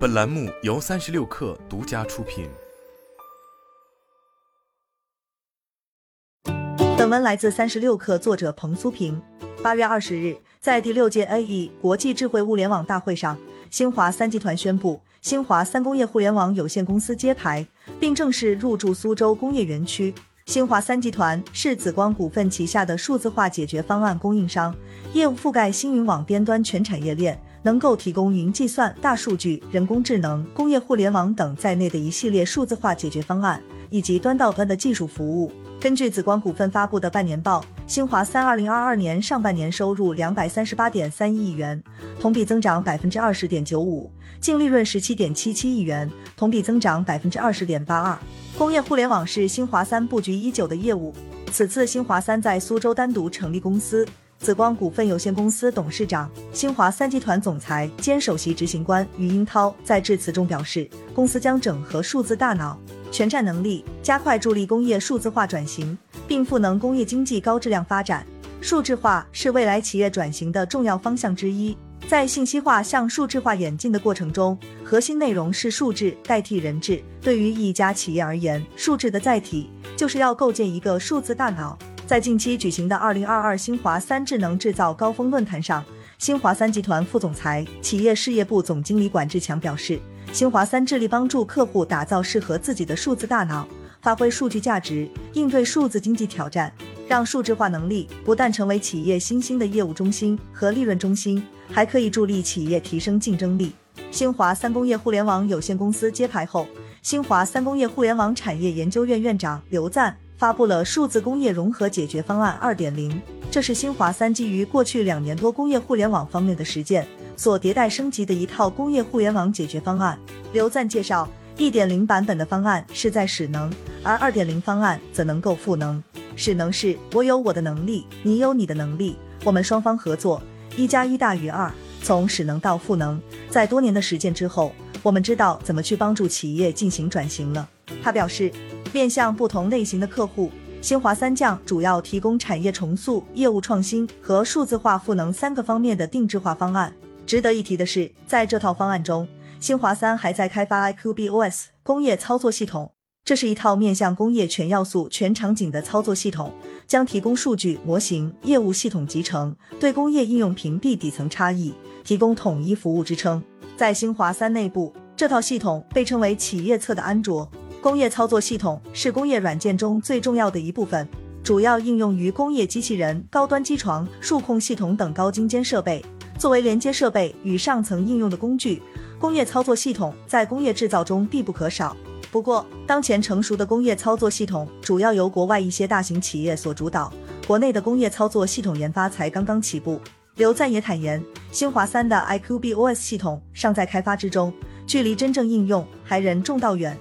本栏目由三十六氪独家出品。本文来自三十六氪，作者彭苏平。八月二十日，在第六届 AE 国际智慧物联网大会上，新华三集团宣布，新华三工业互联网有限公司揭牌，并正式入驻苏州工业园区。新华三集团是紫光股份旗下的数字化解决方案供应商，业务覆盖星云网边端全产业链。能够提供云计算、大数据、人工智能、工业互联网等在内的一系列数字化解决方案，以及端到端的技术服务。根据紫光股份发布的半年报，新华三二零二二年上半年收入两百三十八点三亿元，同比增长百分之二十点九五，净利润十七点七七亿元，同比增长百分之二十点八二。工业互联网是新华三布局已久的业务，此次新华三在苏州单独成立公司。紫光股份有限公司董事长、新华三集团总裁兼首席执行官余英涛在致辞中表示，公司将整合数字大脑、全站能力，加快助力工业数字化转型，并赋能工业经济高质量发展。数字化是未来企业转型的重要方向之一。在信息化向数字化演进的过程中，核心内容是数字代替人质。对于一家企业而言，数字的载体就是要构建一个数字大脑。在近期举行的二零二二新华三智能制造高峰论坛上，新华三集团副总裁、企业事业部总经理管志强表示，新华三致力帮助客户打造适合自己的数字大脑，发挥数据价值，应对数字经济挑战，让数字化能力不但成为企业新兴的业务中心和利润中心，还可以助力企业提升竞争力。新华三工业互联网有限公司揭牌后，新华三工业互联网产业研究院院长刘赞。发布了数字工业融合解决方案二点零，这是新华三基于过去两年多工业互联网方面的实践所迭代升级的一套工业互联网解决方案。刘赞介绍，一点零版本的方案是在使能，而二点零方案则能够赋能。使能是我有我的能力，你有你的能力，我们双方合作，一加一大于二。从使能到赋能，在多年的实践之后，我们知道怎么去帮助企业进行转型了。他表示。面向不同类型的客户，新华三将主要提供产业重塑、业务创新和数字化赋能三个方面的定制化方案。值得一提的是，在这套方案中，新华三还在开发 iQBOS 工业操作系统。这是一套面向工业全要素、全场景的操作系统，将提供数据模型、业务系统集成，对工业应用屏蔽底层差异，提供统一服务支撑。在新华三内部，这套系统被称为企业侧的安卓。工业操作系统是工业软件中最重要的一部分，主要应用于工业机器人、高端机床、数控系统等高精尖设备。作为连接设备与上层应用的工具，工业操作系统在工业制造中必不可少。不过，当前成熟的工业操作系统主要由国外一些大型企业所主导，国内的工业操作系统研发才刚刚起步。刘赞也坦言，新华三的 iQBOS 系统尚在开发之中，距离真正应用还任重道远。